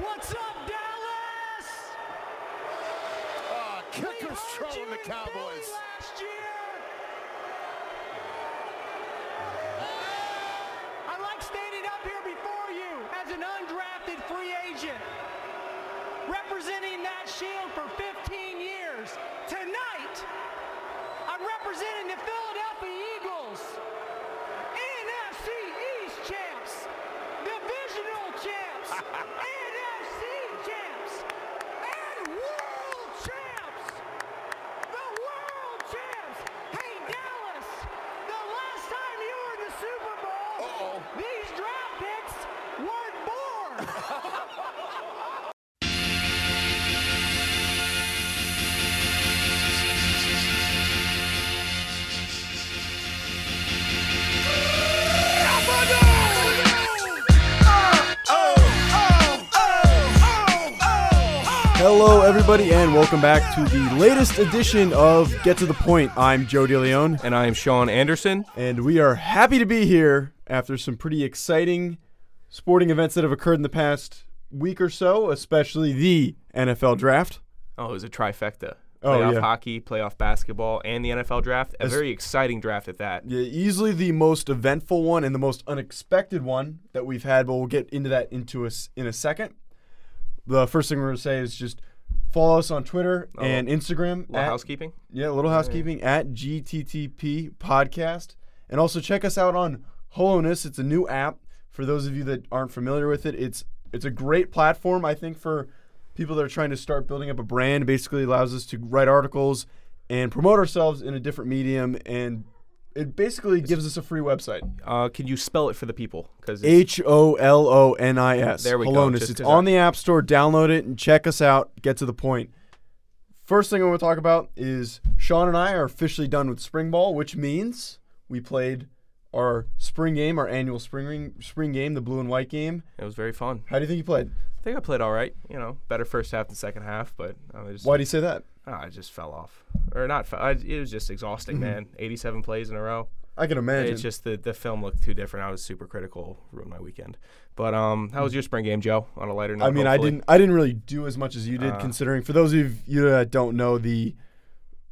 What's up, Dallas? Uh, kicker's trolling the Cowboys. last year. I like standing up here before you as an undrafted free agent, representing that shield for 15 years. Tonight, I'm representing the Philadelphia Eagles, NFC East champs, divisional champs, Hello, everybody, and welcome back to the latest edition of Get to the Point. I'm Joe DeLeon, And I am Sean Anderson. and we are happy to be here after some pretty exciting sporting events that have occurred in the past week or so, especially the NFL draft. Oh, it was a trifecta. Oh, Playoff yeah. hockey, playoff basketball, and the NFL draft. A very exciting draft at that. Yeah, easily the most eventful one and the most unexpected one that we've had, but we'll get into that into us in a second. The first thing we're going to say is just follow us on Twitter Oh, and Instagram. Little at- housekeeping. Yeah, a little housekeeping at GTTP podcast. And also check us out on Holonis. It's a new app for those of you that aren't familiar with it. It's it's a great platform, I think, for people that are trying to start building up a brand. It basically allows us to write articles and promote ourselves in a different medium and it basically gives us a free website. Uh, can you spell it for the people? Because H O L O N I S. There we go, Holonis. just It's on the App Store. Download it and check us out. Get to the point. First thing I want to talk about is Sean and I are officially done with spring ball, which means we played our spring game, our annual spring ring, spring game, the blue and white game. it was very fun. How do you think you played? I think I played all right. You know, better first half than second half, but I just Why do you say that? Ah, I just fell off, or not. Fell, I, it was just exhausting, man. 87 plays in a row. I can imagine. It's just the the film looked too different. I was super critical, ruined my weekend. But um, how was your spring game, Joe? On a lighter note, I mean, I didn't. I didn't really do as much as you did, Uh. considering. For those of you that don't know, the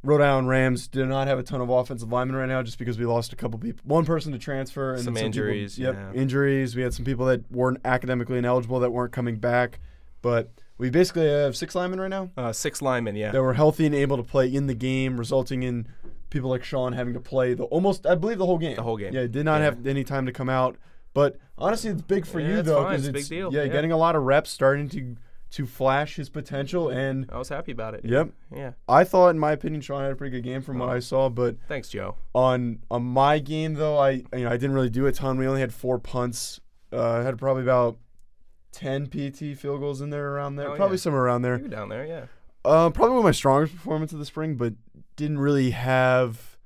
Rhode Island Rams do not have a ton of offensive linemen right now, just because we lost a couple people, one person to transfer, and Some people- injuries, yep, yeah. injuries. We had some people that weren't academically ineligible that weren't coming back, but we basically have six linemen right now Uh, six linemen, yeah. that were healthy and able to play in the game, resulting in people like Sean having to play the almost, I believe, the whole game. The whole game. Yeah, did not Yeah. have any time to come out. But honestly, it's big for Yeah, you it's though, fine. because It's a big deal. Yeah, Yeah. getting a lot of reps, starting to to flash his potential, and I was happy about it. yep, Yeah. I thought, in my opinion, Sean had a pretty good game from what. I saw. But Thanks, Joe. on on my game though, I you know I didn't really do a ton. We only had four punts. Uh, I had probably about ten PT field goals in there around there, Oh, probably yeah. somewhere around there. You down there, yeah. Uh, probably one of my strongest performance of the spring, but didn't really have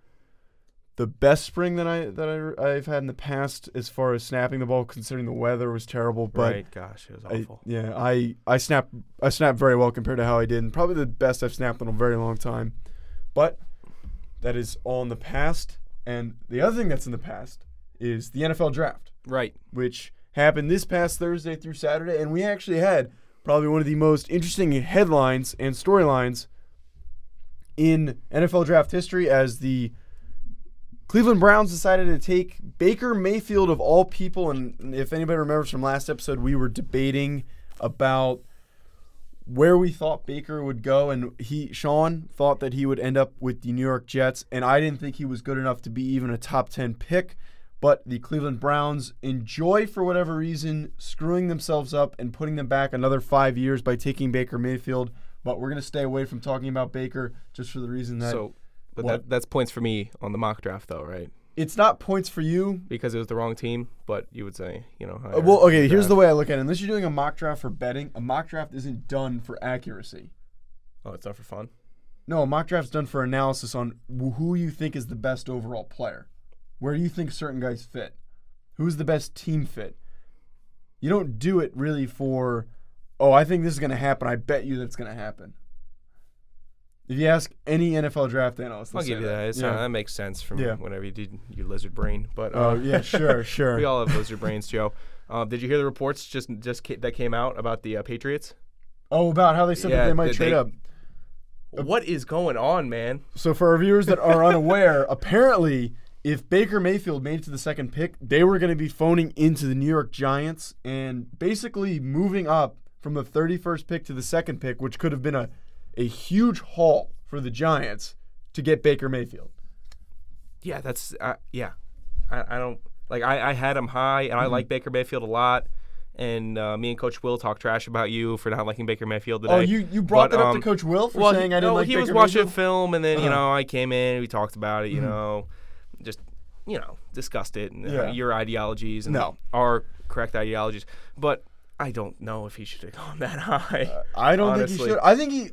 the best spring that I that I, I've had in the past as far as snapping the ball, considering the weather was terrible. But right. Gosh, it was I, awful. yeah, I I snapped I snapped very well compared to how I did, and probably the best I've snapped in a very long time. But that is all in the past. And the other thing that's in the past is the NFL draft, right. which happened this past Thursday through Saturday, and we actually had probably one of the most interesting headlines and storylines in NFL draft history as the Cleveland Browns decided to take Baker Mayfield of all people. And if anybody remembers from last episode, we were debating about where we thought Baker would go, and he Sean thought that he would end up with the New York Jets, and I didn't think he was good enough to be even a top ten pick. But the Cleveland Browns enjoy, for whatever reason, screwing themselves up and putting them back another five years by taking Baker Mayfield. But we're gonna stay away from talking about Baker just for the reason that So, but that, that's points for me on the mock draft, though, right? it's not points for you. Because it was the wrong team, but you would say, you know. Uh, well, okay, here's the way I look at it. Unless you're doing a mock draft for betting, a mock draft isn't done for accuracy. Oh, it's not for fun. No, a mock draft's done for analysis on who you think is the best overall player, where do you think certain guys fit, who's the best team fit. You don't do it really for, oh, I think this is going to happen. I bet you that's going to happen. If you ask any NFL draft analyst, I'll give you that. It's, uh, Yeah. that makes sense from Yeah. whenever you did your lizard brain. But Oh uh, yeah, sure, sure. we all have lizard brains, Joe. Uh, did you hear the reports just just ca- that came out about the uh, Patriots? Oh, about how they said that they might trade they- up. What is going on, man? So for our viewers that are unaware, apparently, if Baker Mayfield made it to the second pick, they were going to be phoning into the New York Giants and basically moving up from the 31st pick to the second pick, which could have been a, a huge haul for the Giants to get Baker Mayfield. Yeah, that's uh, yeah. I, I don't like. I, I had him high, and I like Baker Mayfield a lot. And uh, me and Coach Will talk trash about you for not liking Baker Mayfield today. Oh, you, you brought But, that up um, to Coach Will for well, saying I didn't like. no, like he Baker was watching Mayfield? film, and then you Uh-huh. know I came in, we talked about it, you know, just you know discussed it and uh, Yeah. your ideologies and No. our correct ideologies. But I don't know if he should have gone that high. I don't think he should. I think he.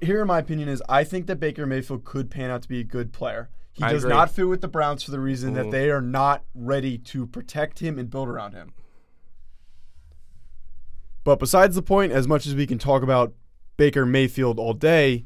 Here, in my opinion, is I think that Baker Mayfield could pan out to be a good player. He I does agree. not fit with the Browns for the reason that Mm. they are not ready to protect him and build around him. But besides the point, as much as we can talk about Baker Mayfield all day,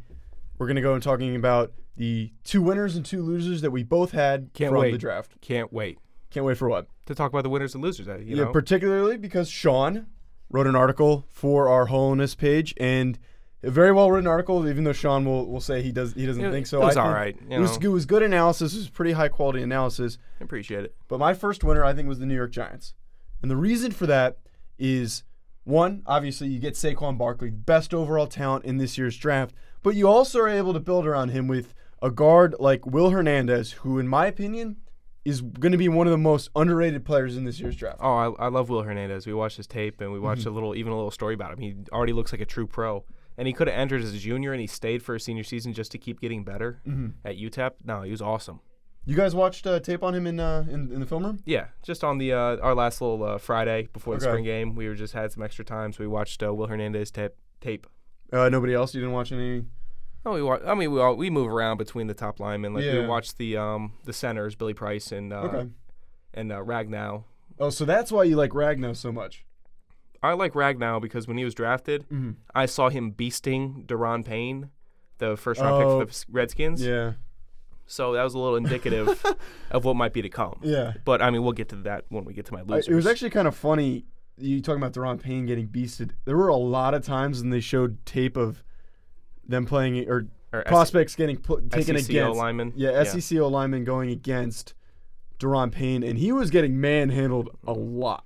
we're going to go and talking about the two winners and two losers that we both had Can't from wait. the draft. Can't wait Can't wait for what? to talk about the winners and losers. uh, You yeah, know, particularly because Sean wrote an article for our Holonis page, and a very well written article. Even though Sean will, will say he does he doesn't It- think so. it was I think all right, you It was, know. it was good analysis. It was pretty high quality analysis. I appreciate it. But my first winner, I think, was the New York Giants, and the reason for that is one, obviously, you get Saquon Barkley, best overall talent in this year's draft, but you also are able to build around him with a guard like Will Hernandez, who, in my opinion, is going to be one of the most underrated players in this year's draft. Oh, I, I love Will Hernandez. We watched his tape and we watched Mm-hmm. a little, even a little story about him. He already looks like a true pro. And he could have entered as a junior and he stayed for his senior season just to keep getting better Mm-hmm. at UTEP. No, he was awesome. You guys watched uh, tape on him in, uh, in in the film room? Yeah, just on the uh, our last little uh, Friday before the Okay. spring game, we were just had some extra time, so we watched uh, Will Hernandez tape. Tape. Uh, nobody else? You didn't watch any? Oh, we wa- I mean, we all, we move around between the top linemen. Like we Yeah. watched the um the centers, Billy Price and uh, Okay. and uh, Ragnow. Oh, so that's why you like Ragnow so much. I like Ragnow because when he was drafted, Mm-hmm. I saw him beasting Daron Payne, the first round Oh. pick for the Redskins. Yeah. So that was a little indicative of what might be to come. Yeah. But I mean, we'll get to that when we get to my I- losers. it was actually kind of funny. You talking about Daron Payne getting beasted. There were a lot of times when they showed tape of them playing or Or S- prospects getting put, taken SECO against. lineman. Yeah, Yeah. SECO lineman going against Daron Payne, and he was getting manhandled a lot,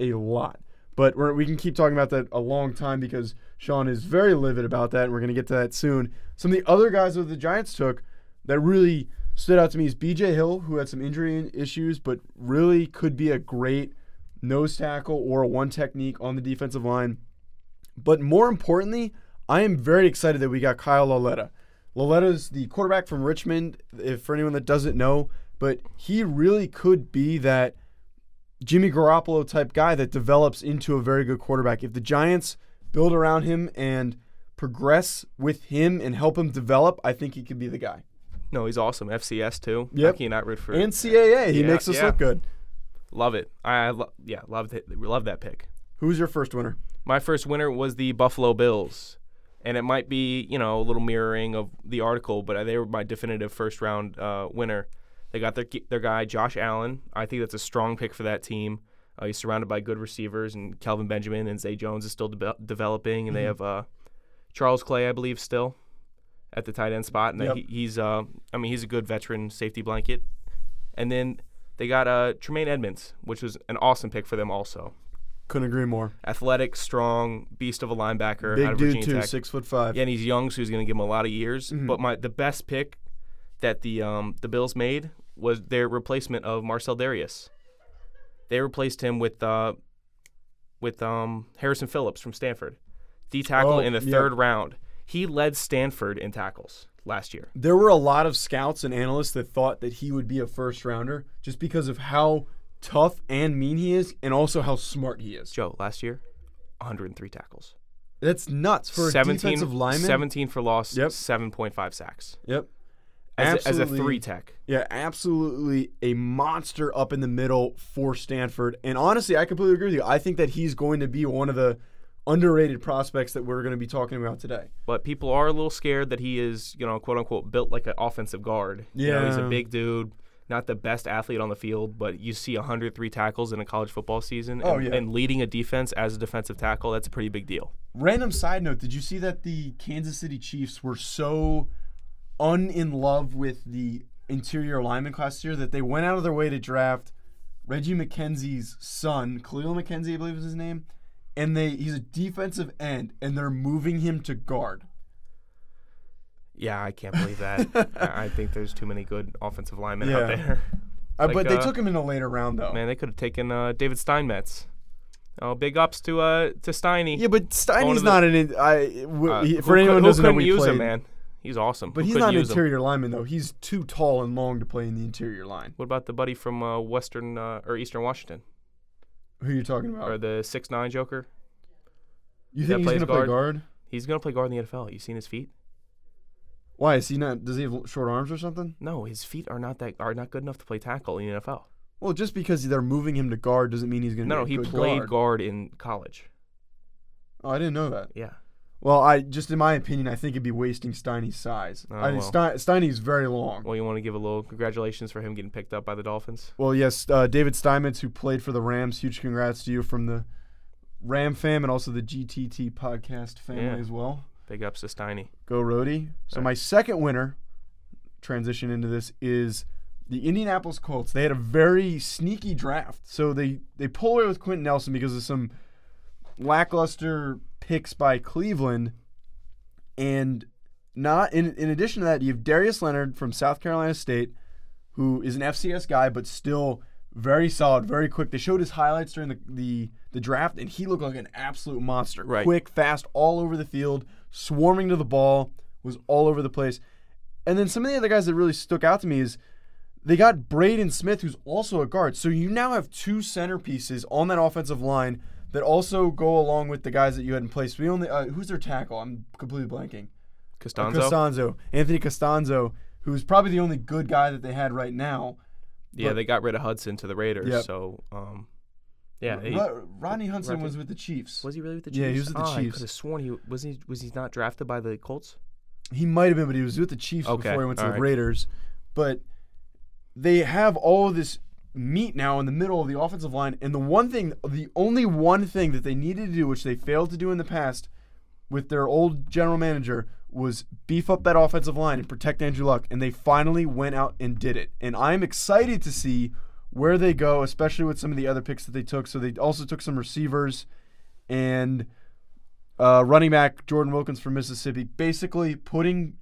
a lot. But we're, we can keep talking about that a long time because Sean is very livid about that, and we're going to get to that soon. Some of the other guys that the Giants took that really stood out to me is B.J. Hill, who had some injury issues, but really could be a great nose tackle or a one technique on the defensive line. But more importantly, I am very excited that we got Kyle Lauletta. Lauletta's the quarterback from Richmond, if for anyone that doesn't know, but he really could be that Jimmy Garoppolo type guy that develops into a very good quarterback. If the Giants build around him and progress with him and help him develop, I think he could be the guy. no, he's awesome. FCS too. Can you not root for? And CAA, he Yeah, makes us yeah. look good. love it. I lo- yeah, loved it. Love that pick. Who's your first winner? My first winner was the Buffalo Bills, and it might be you know a little mirroring of the article, but they were my definitive first round uh, winner. They got their their guy Josh Allen. I think that's a strong pick for that team. Uh, he's surrounded by good receivers, and Kelvin Benjamin and Zay Jones is still de- developing, and they have uh, Charles Clay, I believe, still at the tight end spot, and Yep. he, he's uh, I mean he's a good veteran safety blanket. And then they got uh, Tremaine Edmunds, which was an awesome pick for them also Couldn't agree more. athletic, strong, beast of a linebacker out Big of dude too, Tech. six foot five. Yeah, and he's young, so he's going to give him a lot of years. Mhm. But my the best pick that the um, the Bills made was their replacement of Marcell Dareus. They replaced him with uh, with um, Harrison Phillips from Stanford, D tackle Oh, in the yeah. third round. He led Stanford in tackles last year. There were a lot of scouts and analysts that thought that he would be a first rounder just because of how tough and mean he is and also how smart he is. Joe, last year, 103 tackles. That's nuts for a 17, defensive lineman. 17 for loss, Yep. 7.5 sacks. Yep. As, a, as a three tech. Yeah, absolutely a monster up in the middle for Stanford. And honestly, I completely agree with you. I think that he's going to be one of the underrated prospects that we're going to be talking about today. but people are a little scared that he is, you know, quote unquote, built like an offensive guard. You know, he's a big dude, not the best athlete on the field, but you see 103 tackles in a college football season, Oh, and, yeah. and leading a defense as a defensive tackle, that's a pretty big deal. Random side note: Did you see that the Kansas City Chiefs were so un in love with the interior lineman class here that they went out of their way to draft Reggie McKenzie's son, Kahlil McKenzie, I believe is his name, and they he's a defensive end, and they're moving him to guard. Yeah, I can't believe that. I think there's too many good offensive linemen out Yeah. there. Uh, Like, but they uh, took him in a later round though. Man, they could have taken uh, David Steinmetz. Oh, big ups to uh to Steiny. Yeah, but Steiny's to the- not an. In, I w- Uh, he- for anyone who doesn't know, we use played, him, man. He's awesome. But Who he's couldn't an use him? interior lineman though. He's too tall and long to play in the interior line. What about the buddy from uh, Western uh, or Eastern Washington, Who are you talking about? or the six nine Joker? you think he's gonna play guard? guard? He's gonna play guard in the NFL. You seen his feet? Why is he not? Does he have short arms or something? No, his feet are not that are not good enough to play tackle in the NFL. Well, just because they're moving him to guard doesn't mean he's gonna. No, be he a good played guard. guard in college. Oh, I didn't know that. Yeah. Well, I just in my opinion, I think it'd be wasting Steiny's size. Oh, I mean, well. Steiny's very long. Well, you want to give a little congratulations for him getting picked up by the Dolphins. Well, yes, uh, David Steinmetz, who played for the Rams, huge congrats to you from the Ram fam and also the GTT podcast family Yeah. as well. Big ups to Steiny. Go Rhody. So Right. my second winner, transition into this, is the Indianapolis Colts. They had a very sneaky draft. So they they pull away with Quenton Nelson because of some lackluster picks by Cleveland, and not in in addition to that, you have Darius Leonard from South Carolina State, who is an FCS guy but still very solid, very quick. They showed his highlights during the the, the draft, and he looked like an absolute monster. Right. Quick, fast, all over the field, swarming to the ball, was all over the place. And then some of the other guys that really stuck out to me is they got Braden Smith, who's also a guard. So you now have two centerpieces on that offensive line that also go along with the guys that you had in place. We only uh, who's their tackle? I'm completely blanking. Costanzo. Costanzo, Anthony Costanzo, who's probably the only good guy that they had right now. Yeah, but- they got rid of Hudson to the Raiders. Yep. So, um, yeah. he- Ro- Rodney Hudson Rodney- was with the Chiefs. was he really with the Chiefs? Yeah, he was with the oh, I Chiefs. could have sworn he was he was he not drafted by the Colts? He might have been, but he was with the Chiefs Okay, before he went to the alright. Raiders. But they have all of this meat now in the middle of the offensive line. And the one thing, the only one thing that they needed to do, which they failed to do in the past with their old general manager, was beef up that offensive line and protect Andrew Luck. And they finally went out and did it. And I'm excited to see where they go, especially with some of the other picks that they took. So they also took some receivers and uh, running back Jordan Wilkins from Mississippi, basically putting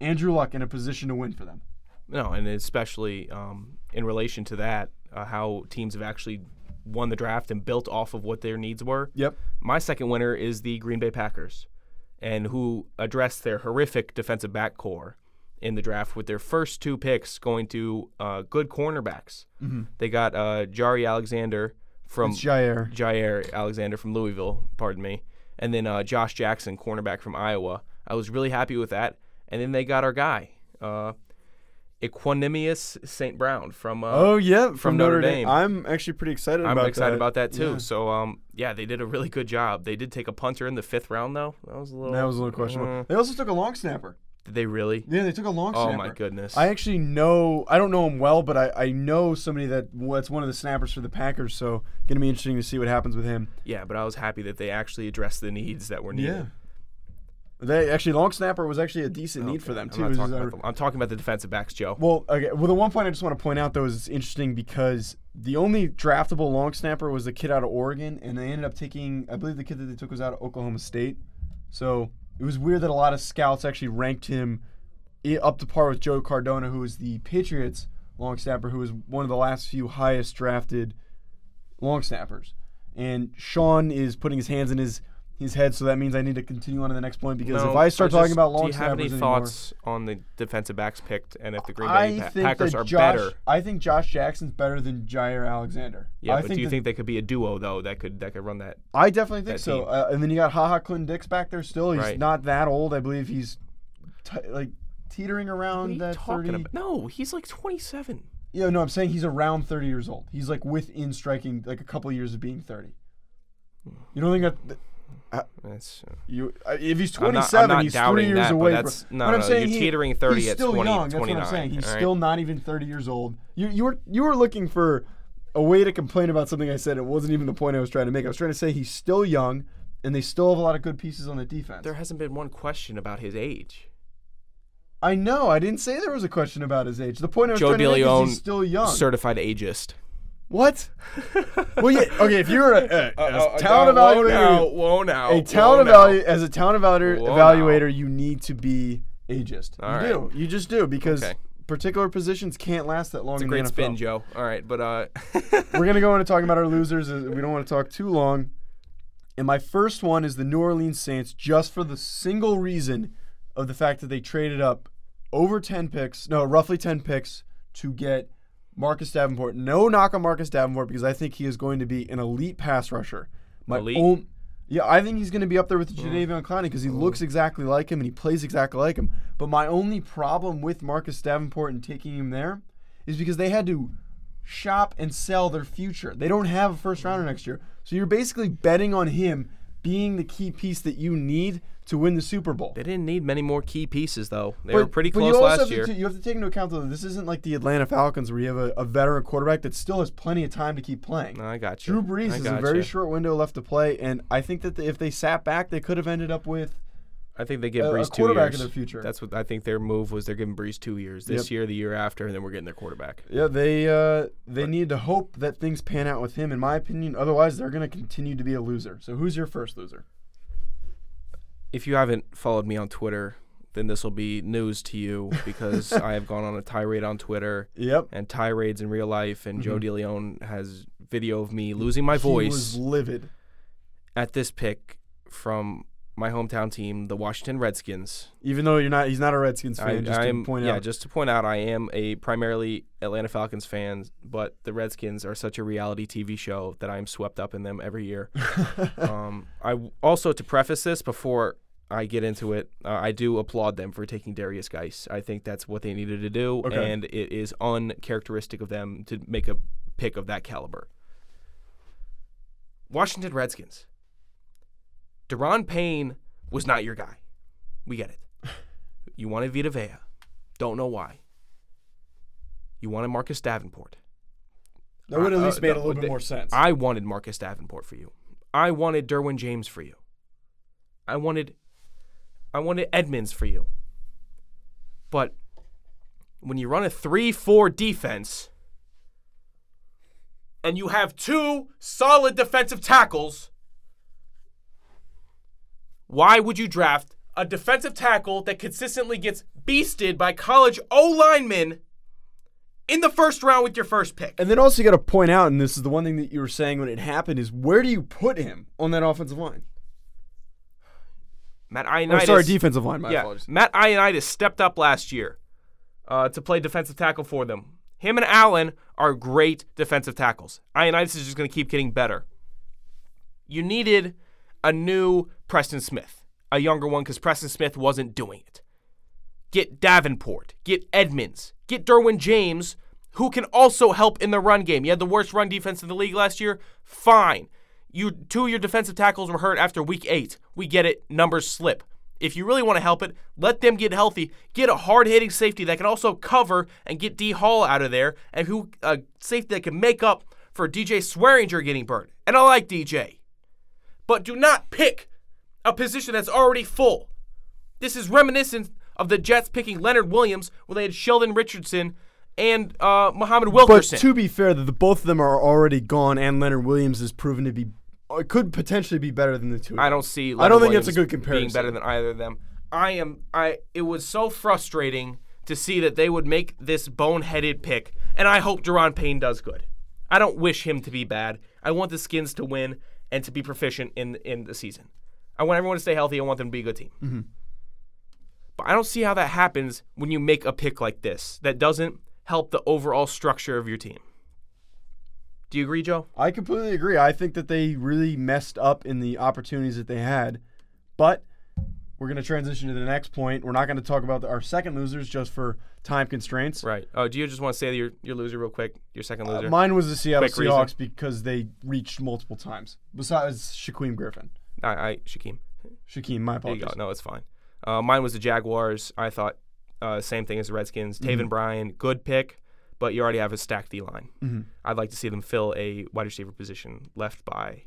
Andrew Luck in a position to win for them. No, and especially um, in relation to that, uh, how teams have actually won the draft and built off of what their needs were. Yep. My second winner is the Green Bay Packers, and who addressed their horrific defensive back core in the draft with their first two picks going to uh, good cornerbacks. They got uh, Jari Alexander from It's Jair. Jair Alexander from Louisville, pardon me, and then uh, Josh Jackson, cornerback from Iowa. I was really happy with that. And then they got our guy, uh, Equanimous St. Brown from. Uh, Oh yeah, from, Notre Notre Dame. Dame. I'm actually pretty excited. I'm about excited that. about that too. Yeah. So, um, yeah, they did a really good job. They did take a punter in the fifth round, though. That was a little. That was a little questionable. uh, They also took a long snapper. did they really? Yeah, they took a long snapper. Oh snapper. my goodness. I actually know. I don't know him well, but I, I know somebody that that's one of the snappers for the Packers. So gonna be interesting to see what happens with him. yeah, but I was happy that they actually addressed the needs that were needed. They actually long snapper was actually a decent need for them I'm too. was talking about the- I'm talking about the defensive backs, Joe. Well, okay. Well, the one point I just want to point out though is it's interesting because the only draftable long snapper was the kid out of Oregon, and they ended up taking. I believe the kid that they took was out of Oklahoma State. So it was weird that a lot of scouts actually ranked him up to par with Joe Cardona, who was the Patriots long snapper, who was one of the last few highest drafted long snappers. And Sean is putting his hands in his his head, so that means I need to continue on to the next point because No, if I start talking just- about long do you have any anymore, thoughts on the defensive backs picked and if the Green Bay Pa- Packers are Josh, better? I think Josh Jackson's better than Jair Alexander. Yeah, I but do you think they could be a duo though that could that could run that? I definitely think so. Uh, and then you got Ha Ha Clinton-Dix back there still. He's Right. not that old. I believe he's t- like teetering around that talking thirty. about? No, he's like 27. Yeah, no, I'm saying he's around thirty years old. He's like within striking like a couple years of being thirty. You don't think that? Th- That's, uh, You, uh, if he's I'm not- I'm 27, not he's three years that, but away. that's- from, no, I'm saying you're teetering 30 he's still 20 young. That's what I'm saying. He's right? still not even 30 years old. You, you were you were looking for a way to complain about something I said. It wasn't even the point I was trying to make. I was trying to say he's still young, and they still have a lot of good pieces on the defense. there hasn't been one question about his age. I know. I didn't say there was a question about his age. The point I was Joe trying to make is he's still young. Certified ageist. What? well, yeah. Okay, if you're a, a, a Uh, talent uh, whoa evaluator, now, whoa now, a talent whoa now. evalu- as a talent evaluator, Whoa evaluator, you need to be ageist. All you right. do. You just do because Okay. particular positions can't last that long It's a in great spin, Joe. All right, but uh, We're gonna go into talking about our losers. uh, We don't want to talk too long. And my first one is the New Orleans Saints, just for the single reason of the fact that they traded up over ten picks, no, roughly ten picks to get Marcus Davenport. No knock on Marcus Davenport because I think he is going to be an elite pass rusher. My Elite? own- yeah, I think he's going to be up there with mm. Jadeveon Clowney because he looks exactly like him and he plays exactly like him. But my only problem with Marcus Davenport and taking him there is because they had to shop and sell their future. They don't have a first rounder mm. next year. So you're basically betting on him being the key piece that you need to win the Super Bowl. they didn't need many more key pieces, though. They But- were pretty close last have year. To, you have to take into account though that this isn't like the Atlanta Falcons where you have a, a veteran quarterback that still has plenty of time to keep playing. I got you. Drew Brees I has a very you. short window left to play, and I think that the, if they sat back, they could have ended up with I think they give a Brees two quarterback years. of their future. That's what I think their move was. They're giving Brees two years. This Yep. year, the year after, and then we're getting their quarterback. Yeah, they uh, they need to hope that things pan out with him, in my opinion. Otherwise, they're going to continue to be a loser. So, who's your first loser? If you haven't followed me on Twitter, then this will be news to you because I have gone on a tirade on Twitter Yep, and tirades in real life, and Joe DeLeon has video of me losing my voice. He was livid. at this pick from my hometown team, the Washington Redskins. Even though you're not, he's not a Redskins fan. I, just I to point yeah, out. just to point out, I am a primarily Atlanta Falcons fan, but the Redskins are such a reality TV show that I'm swept up in them every year. um, I also to preface this before I get into it, uh, I do applaud them for taking Derrius Guice. I think that's what they needed to do, Okay. and it is uncharacteristic of them to make a pick of that caliber. Washington Redskins. Daron Payne was not your guy. We get it. You wanted Vita Vea. Don't know why. You wanted Marcus Davenport. that would at uh, least uh, made a no, little bit more sense. I wanted Marcus Davenport for you. I wanted Derwin James for you. I wanted I wanted Edmunds for you. But when you run a 3-4 defense and you have two solid defensive tackles, why would you draft a defensive tackle that consistently gets beasted by college O linemen in the first round with your first pick? and then also, you got to point out, and this is the one thing that you were saying when it happened, is where do you put him on that offensive line? Matt Ioannidis. sorry, defensive line. My yeah, apologies. Matt Ioannidis stepped up last year uh, to play defensive tackle for them. Him and Allen are great defensive tackles. Ioannidis is just going to keep getting better. You needed a new Preston Smith, a younger one, because Preston Smith wasn't doing it. Get Davenport, get Edmunds, get Derwin James, who can also help in the run game. You had the worst run defense in the league last year. Fine. You two of your defensive tackles were hurt after week eight. We get it. Numbers slip. If you really want to help it, let them get healthy. Get a hard-hitting safety that can also cover and get D Hall out of there, and who a safety that can make up for DJ Swearinger getting burned. And I like DJ, but do not pick a position that's already full. This is reminiscent of the Jets picking Leonard Williams when they had Sheldon Richardson and uh, Muhammad But to be fair, that the both of them are already gone, and Leonard Williams is proven to be, could potentially be better than the two. I don't see. I don't Leonard think that's a good Being comparison. better than either of them. I am. I. It was so frustrating to see that they would make this boneheaded pick, and I hope Daron Payne does good. I don't wish him to be bad. I want the Skins to win and to be proficient in in the season. I want everyone to stay healthy. I want them to be a good team. Mm-hmm. But I don't see how that happens when you make a pick like this that doesn't help the overall structure of your team. Do you agree, Joe? I completely agree. I think that they really messed up in the opportunities that they had. But we're going to transition to the next point. We're not going to talk about our second losers just for time constraints. Right. Oh, do you just want to say your your loser real quick? Your second loser. Uh, mine was the Seattle Quick reason. Seahawks because they reached multiple times. Besides Shaquem Griffin. I, I Shaquem. Shaquem, my There you apologies. go. No, it's fine. Uh, mine was the Jaguars. I thought uh, same thing as the Redskins. Mm-hmm. Taven Bryan, good pick, but you already have a stacked D line. Mhm. I'd like to see them fill a wide receiver position left by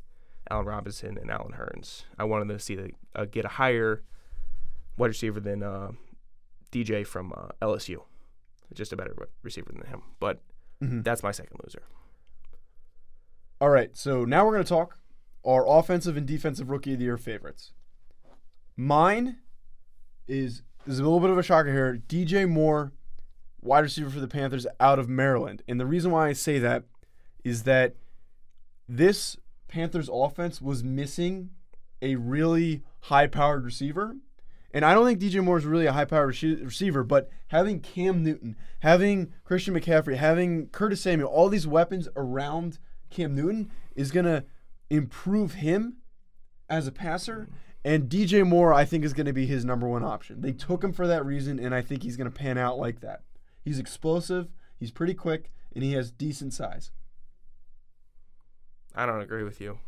Allen Robinson and Allen Hurns. I wanted them to see the, uh, get a higher wide receiver than uh, DJ from uh, LSU. Just a better receiver than him. But Mhm. that's my second loser. All right, so now we're going to talk our offensive and defensive rookie of the year favorites. Mine is is a little bit of a shocker here. DJ Moore, wide receiver for the Panthers out of Maryland. And the reason why I say that is that this Panthers offense was missing a really high-powered receiver. And I don't think DJ Moore is really a high-powered rece- receiver, but having Cam Newton, having Christian McCaffrey, having Curtis Samuel, all these weapons around Cam Newton is going to improve him as a passer. And DJ Moore, I think, is going to be his number one option. They took him for that reason, and I think he's going to pan out like that. He's explosive, he's pretty quick, and he has decent size. I don't agree with you.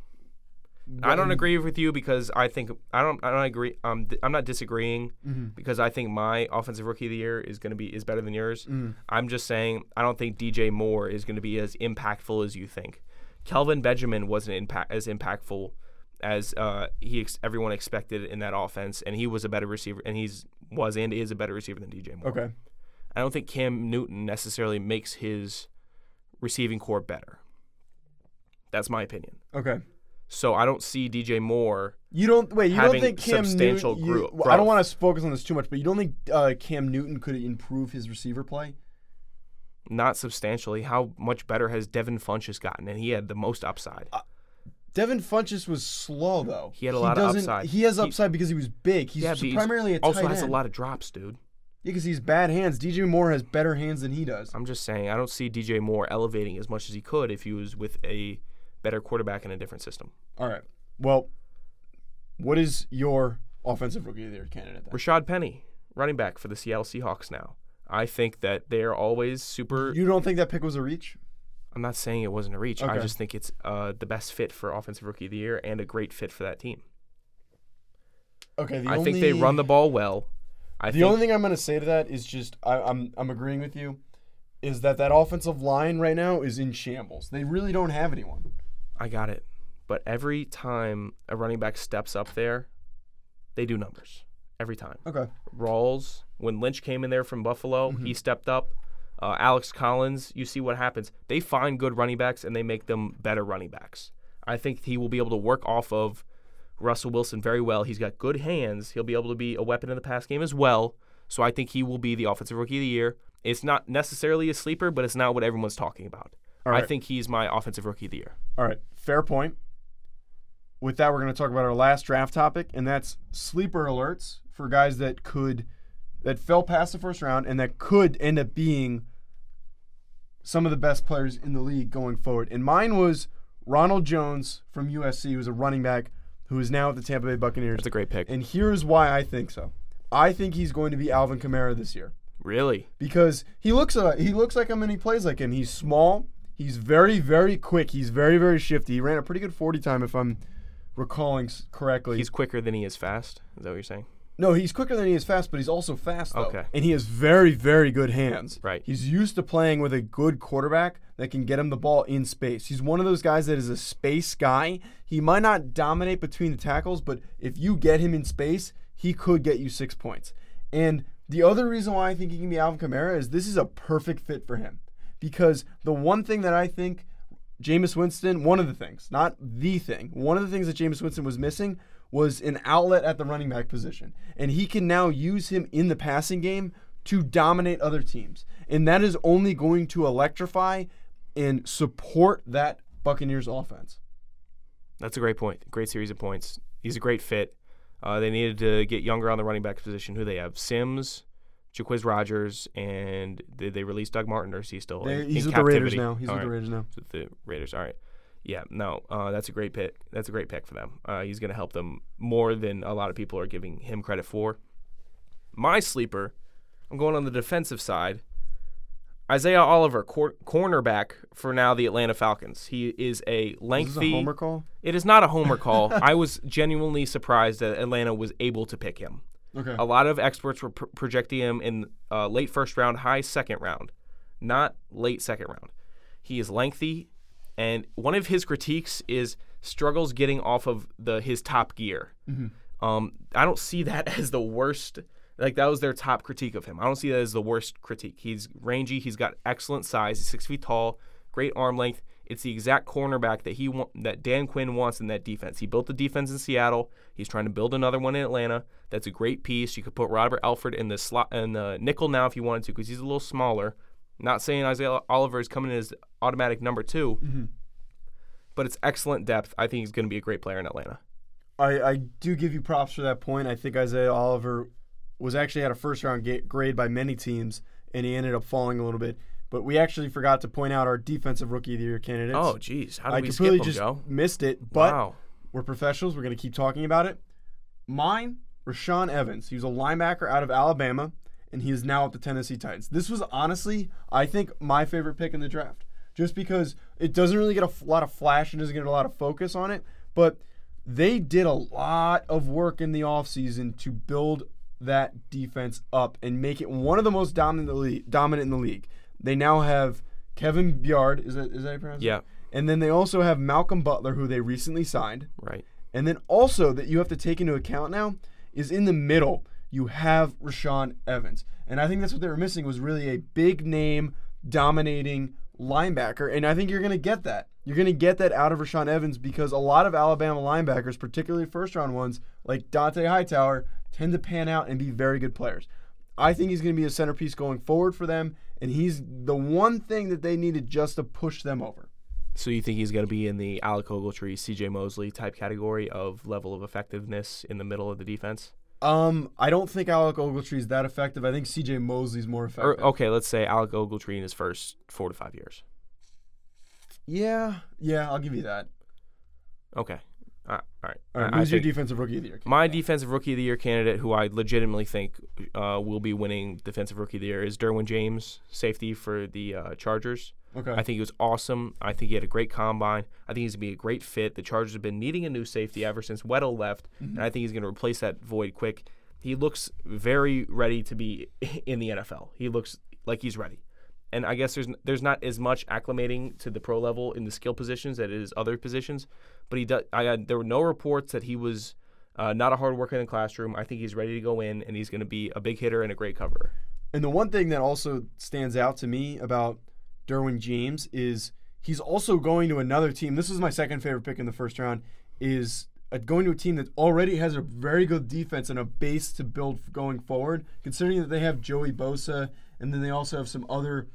I don't agree with you because I think I don't I don't agree. Um, th- I'm not disagreeing Mhm. because I think my offensive rookie of the year is going to be is better than yours. Mhm. I'm just saying I don't think DJ Moore is going to be as impactful as you think. Kelvin Benjamin wasn't impact as impactful as uh, he ex- everyone expected in that offense, and he was a better receiver, and he's was and is a better receiver than DJ Moore. Okay. I don't think Cam Newton necessarily makes his receiving core better. That's my opinion. Okay. So I don't see DJ Moore. You don't wait. You don't think Cam substantial Newton? you- I don't want to focus on this too much, but you don't think uh, Cam Newton could improve his receiver play? Not substantially. How much better has Devin Funchess gotten? And he had the most upside. Uh, Devin Funchess was slow though. He had a lot of upside. He has He- upside because he was big. He's yeah, primarily a tight also has end. a lot of drops, dude. Yeah, because he's bad hands. DJ Moore has better hands than he does. I'm just saying, I don't see DJ Moore elevating as much as he could if he was with a better quarterback in a different system. All right. Well, what is your offensive rookie of the year candidate? Then? Rashaad Penny, running back for the Seattle Seahawks now. I think that they're always super. You don't think that pick was a reach? I'm not saying it wasn't a reach. I just think it's uh, the best fit for offensive rookie of the year and a great fit for that team. Okay. The I only, think they run the ball well. I The think only thing I'm going to say to that is just I, I'm I'm agreeing with you, is that that offensive line right now is in shambles. They really don't have anyone. I got it. But every time a running back steps up there, they do numbers. Every time. Okay. Rawls, when Lynch came in there from Buffalo, Mm-hmm. he stepped up. Uh, Alex Collins, you see what happens. They find good running backs and they make them better running backs. I think he will be able to work off of Russell Wilson very well. He's got good hands. He'll be able to be a weapon in the pass game as well. So I think he will be the offensive rookie of the year. It's not necessarily a sleeper, but it's not what everyone's talking about. All I think he's my offensive rookie of the year. All right. Fair point. With that, we're going to talk about our last draft topic, and that's sleeper alerts for guys that could that fell past the first round and that could end up being some of the best players in the league going forward. And mine was Ronald Jones from USC, who's a running back who is now at the Tampa Bay Buccaneers. That's a great pick. And here's why I think so. I think he's going to be Alvin Kamara this year Really? because he looks uh, he looks like him and he plays like him. He's small. He's very very quick. He's very very shifty. He ran a pretty good 40 time if I'm recalling correctly. He's quicker than he is fast. Is that what you're saying? No, he's quicker than he is fast, but he's also fast though. Okay. And he has very very good hands. Right. He's used to playing with a good quarterback that can get him the ball in space. He's one of those guys that is a space guy. He might not dominate between the tackles, but if you get him in space, he could get you 6 points. And the other reason why I think he can be Alvin Kamara is this is a perfect fit for him. Because the one thing that I think Jameis Winston, one of the things, not the thing, one of the things that Jameis Winston was missing was an outlet at the running back position. And he can now use him in the passing game to dominate other teams. And that is only going to electrify and support that Buccaneers offense. That's a great point. Great series of points. He's a great fit. Uh, they needed to get younger on the running back position. Who they have? Sims, Jacquizz Rodgers, and did they release Doug Martin or is he still They- in, he's in with the Raiders now. He's All with the. Raiders now. He's with the Raiders. All right. Yeah, no, uh, that's a great pick. That's a great pick for them. Uh, he's going to help them more than a lot of people are giving him credit for. My sleeper, I'm going on the defensive side. Isaiah Oliver, cor- cornerback for now the Atlanta Falcons. He is a Is lengthy. this a homer call? It is not a homer call. I was genuinely surprised that Atlanta was able to pick him. Okay. A lot of experts were pr- projecting him in uh, late first round, high second round, not late second round. He is lengthy, and one of his critiques is struggles getting off of the his top gear. Um, I don't see that as the worst. Like that was their top critique of him. I don't see that as the worst critique. He's rangy. He's got excellent size. He's six feet tall. Great arm length. It's the exact cornerback that he wa- that Dan Quinn wants in that defense. He built the defense in Seattle. He's trying to build another one in Atlanta. That's a great piece. You could put Robert Alford in the slot in the nickel now if you wanted to, because he's a little smaller. Not saying Isaiah Oliver is coming in as automatic number 2 mm-hmm. but it's excellent depth. I think he's going to be a great player in Atlanta. I, I do give you props for that point. I think Isaiah Oliver was actually at a first round ga- grade by many teams, and he ended up falling a little bit. But we actually forgot to point out our defensive rookie of the year candidates. Oh, geez, how did I we skip completely just Joe? missed it. But wow. we're professionals. We're going to keep talking about it. Mine, Rashaan Evans. He was a linebacker out of Alabama, and he is now at the Tennessee Titans. This was honestly, I think, my favorite pick in the draft. Just because it doesn't really get a f- lot of flash and doesn't get a lot of focus on it, but they did a lot of work in the offseason to build that defense up and make it one of the most dominant in the league. Dominant in the league. They now have Kevin Byard. Is that is that how you pronounce it? Yeah, And then they also have Malcolm Butler, who they recently signed. right. And then also that you have to take into account now is in the middle you have Rashaan Evans, and I think that's what they were missing was really a big name dominating linebacker, and I think you're going to get that. You're going to get that out of Rashaan Evans because a lot of Alabama linebackers, particularly first round ones like Dont'a Hightower, tend to pan out and be very good players. I think he's going to be a centerpiece going forward for them, and he's the one thing that they needed just to push them over. So you think he's going to be in the Alec Ogletree, C.J. Mosley type category of level of effectiveness in the middle of the defense? Um, I don't think Alec Ogletree is that effective. I think C.J. Mosley's more effective. Or okay, let's say Alec Ogletree in his first four to five years. Yeah, yeah, I'll give you that. Okay, all right. All right. All right, I- I who's your defensive rookie of the year? my defensive rookie of the year candidate, who I legitimately think uh, will be winning defensive rookie of the year, is Derwin James, safety for the uh, Chargers. Okay. I think he was awesome. I think he had a great combine. I think he's gonna be a great fit. The Chargers have been needing a new safety ever since Weddle left, and I think he's gonna replace that void quick. He looks very ready to be in the NFL. He looks like he's ready. And I guess there's there's not as much acclimating to the pro level in the skill positions that is other positions, but he does. I had, there were no reports that he was uh, not a hard worker in the classroom. I think he's ready to go in, and he's going to be a big hitter and a great coverer. And the one thing that also stands out to me about Derwin James is he's also going to another team. This is my second favorite pick in the first round. Is uh, going to a team that already has a very good defense and a base to build going forward. Considering that they have Joey Bosa and then they also have some other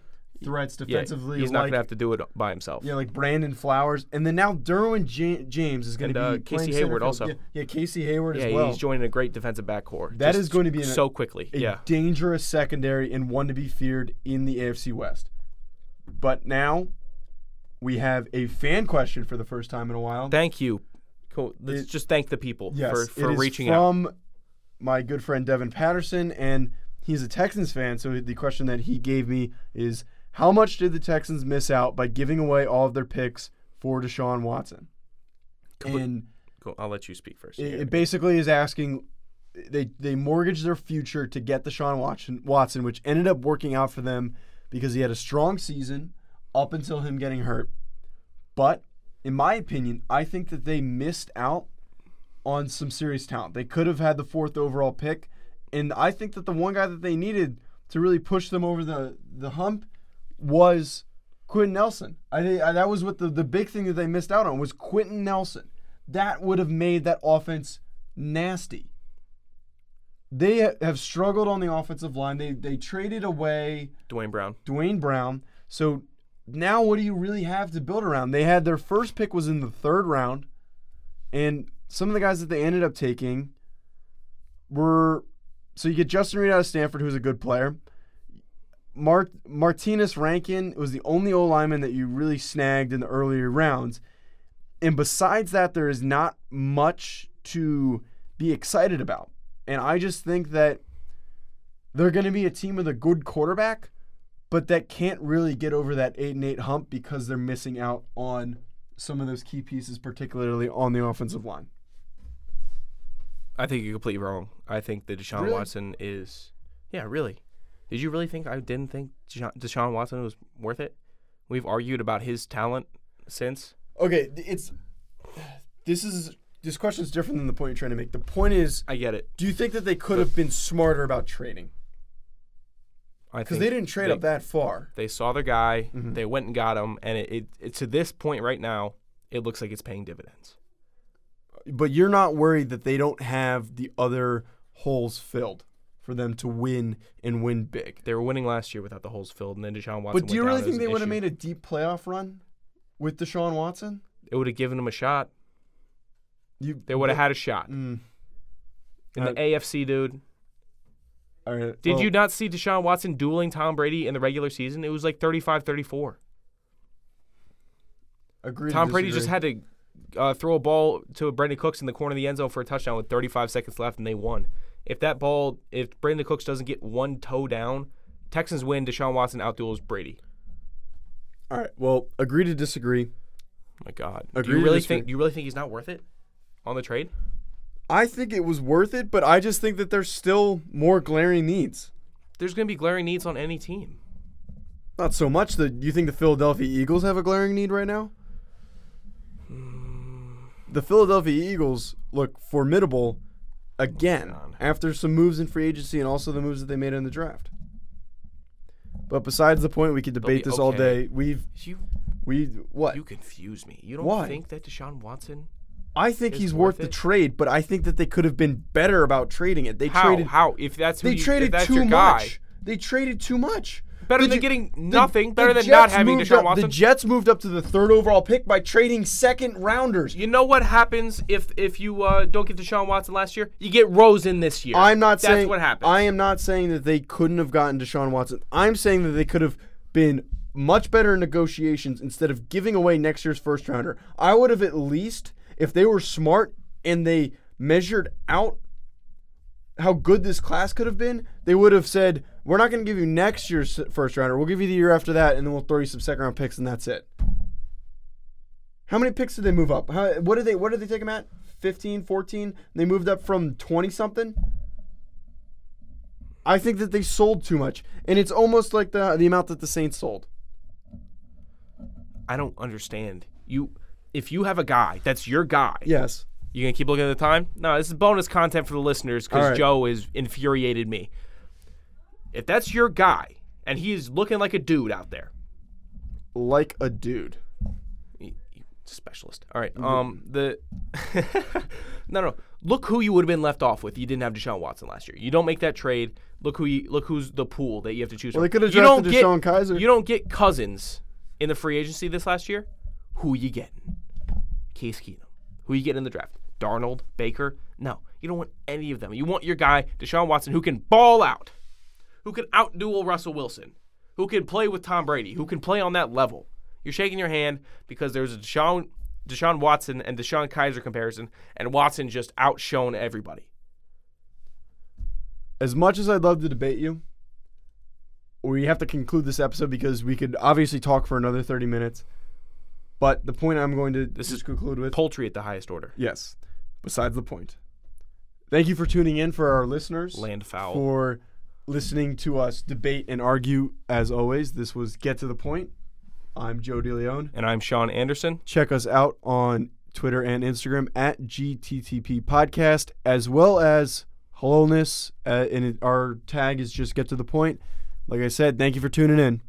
threats defensively. Yeah, he's not like, going to have to do it by himself. Yeah, like Brandon Flowers, and then now Derwin Ja- James is going to uh, be Casey Hayward also. Yeah, yeah, Casey Hayward Yeah, as well. he's joining a great defensive back core. That is going to be an- so quickly. a yeah, dangerous secondary and one to be feared in the AFC West. But now we have a fan question for the first time in a while. thank you. Cool. Let's It- just thank the people yes, for, for reaching out. from my good friend Devin Patterson, and he's a Texans fan. So the question that he gave me is, how much did the Texans miss out by giving away all of their picks for Deshaun Watson? And Cool. I'll let you speak first. It, it basically is asking they they mortgaged their future to get Deshaun Watson, Watson, which ended up working out for them because he had a strong season up until him getting hurt. But in my opinion, I think that they missed out on some serious talent. They could have had the fourth overall pick, and I think that the one guy that they needed to really push them over the the hump was Quenton Nelson. I think uh, that was what the, the big thing that they missed out on was Quenton Nelson. That would have made that offense nasty. They ha- have struggled on the offensive line. They they traded away Duane Brown. Duane Brown. So now what do you really have to build around? They had their first pick was in the third round, and some of the guys that they ended up taking were so you get Justin Reid out of Stanford, who's a good player. Mart- Martinas Rankin was the only O lineman that you really snagged in the earlier rounds. And besides that, there is not much to be excited about. And I just think that they're going to be a team with a good quarterback, but that can't really get over that 8 and 8 hump because they're missing out on some of those key pieces, particularly on the offensive line. I think you're completely wrong. I think that Deshaun Really? Watson is. Yeah, really. Did you really think I didn't think Deshaun, Watson was worth it? We've argued about his talent since. Okay, it's this is this question is different than the point you're trying to make. The point is, I get it. do you think that they could have been smarter about trading? I Because they didn't trade they, up that far. They saw their guy. Mhm. They went and got him, and it, it, it to this point right now, it looks like it's paying dividends. But you're not worried that they don't have the other holes filled for them to win and win big. They were winning last year without the holes filled, and then Deshaun Watson. But do you really think they would have made a deep playoff run with Deshaun Watson? It would have given them a shot. You They would have had a shot Mm, in the Uh, AFC, dude. right. Did well, you not see Deshaun Watson dueling Tom Brady in the regular season? It was like 35-34. agree? to Tom Brady just had to uh, throw a ball to Brandin Cooks in the corner of the end zone for a touchdown with 35 seconds left, and they won. If that ball, if Brandin Cooks doesn't get one toe down, Texans win. Deshaun Watson outduels Brady. All right. Well, agree to disagree. Oh my God, Agree do you really think? Do you really think he's not worth it on the trade? I think it was worth it, but I just think that there's still more glaring needs. There's going to be glaring needs on any team. Not so much that you think the Philadelphia Eagles have a glaring need right now. Hmm. The Philadelphia Eagles look formidable again God. after some moves in free agency and also the moves that they made in the draft. But besides the point, we could debate this all day. We've You we what? you confuse me. You don't Why? think that Deshaun Watson? I think he's worth worth the trade, but I think that they could have been better about trading it. They How? traded How? If that's who they you, traded that's too much. guy, They traded too much. Better The than J- getting nothing. better than not Jets having moved Deshaun up- Watson. The Jets moved up to the third overall pick by trading second rounders. You know what happens if if you uh, don't get Deshaun Watson last year? You get Rosen this year. I'm not That's saying what happens. I am not saying that they couldn't have gotten Deshaun Watson. I'm saying that they could have been much better in negotiations instead of giving away next year's first rounder. I would have at least, if they were smart and they measured out how good this class could have been, they would have said, "We're not going to give you next year's first rounder. We'll give you the year after that, and then we'll throw you some second round picks, and that's it." How many picks did they move up? How, what did they What did they take them at? 15, 14? They moved up from 20 something. I think that they sold too much, and it's almost like the the amount that the Saints sold. I don't understand. You, if you have a guy that's your guy, Yes. You gonna keep looking at the time? No, this is bonus content for the listeners because right. Joe is infuriated me. If that's your guy and he's looking like a dude out there, Like a dude. specialist. All right. Um. The no, no. Look who you would have been left off with. You didn't have Deshaun Watson last year. You don't make that trade. Look who you look who's the pool that you have to choose Well, from. they could have You don't drafted get- DeShone Kizer. You don't get Cousins in the free agency this last year. Who you getting? Case Keenum. Who you getting in the draft? Darnold, Baker? No, you don't want any of them. You want your guy Deshaun Watson who can ball out, who can outduel Russell Wilson, who can play with Tom Brady, who can play on that level. You're shaking your hand because there's a Deshaun Deshaun Watson and DeShone Kizer comparison, and Watson just outshone everybody. As much as I'd love to debate you, we have to conclude this episode because we could obviously talk for another 30 minutes. But the point I'm going to This is conclude with Poultry at the highest order. Yes. Besides the point. Thank you for tuning in for our listeners. Land foul. For listening to us debate and argue as always. This was Get to the Point. I'm Joe DeLeon. And I'm Sean Anderson. Check us out on Twitter and Instagram at GTTP Podcast, as well as Holonis. Uh, and it, our tag is just Get to the Point. Like I said, thank you for tuning in.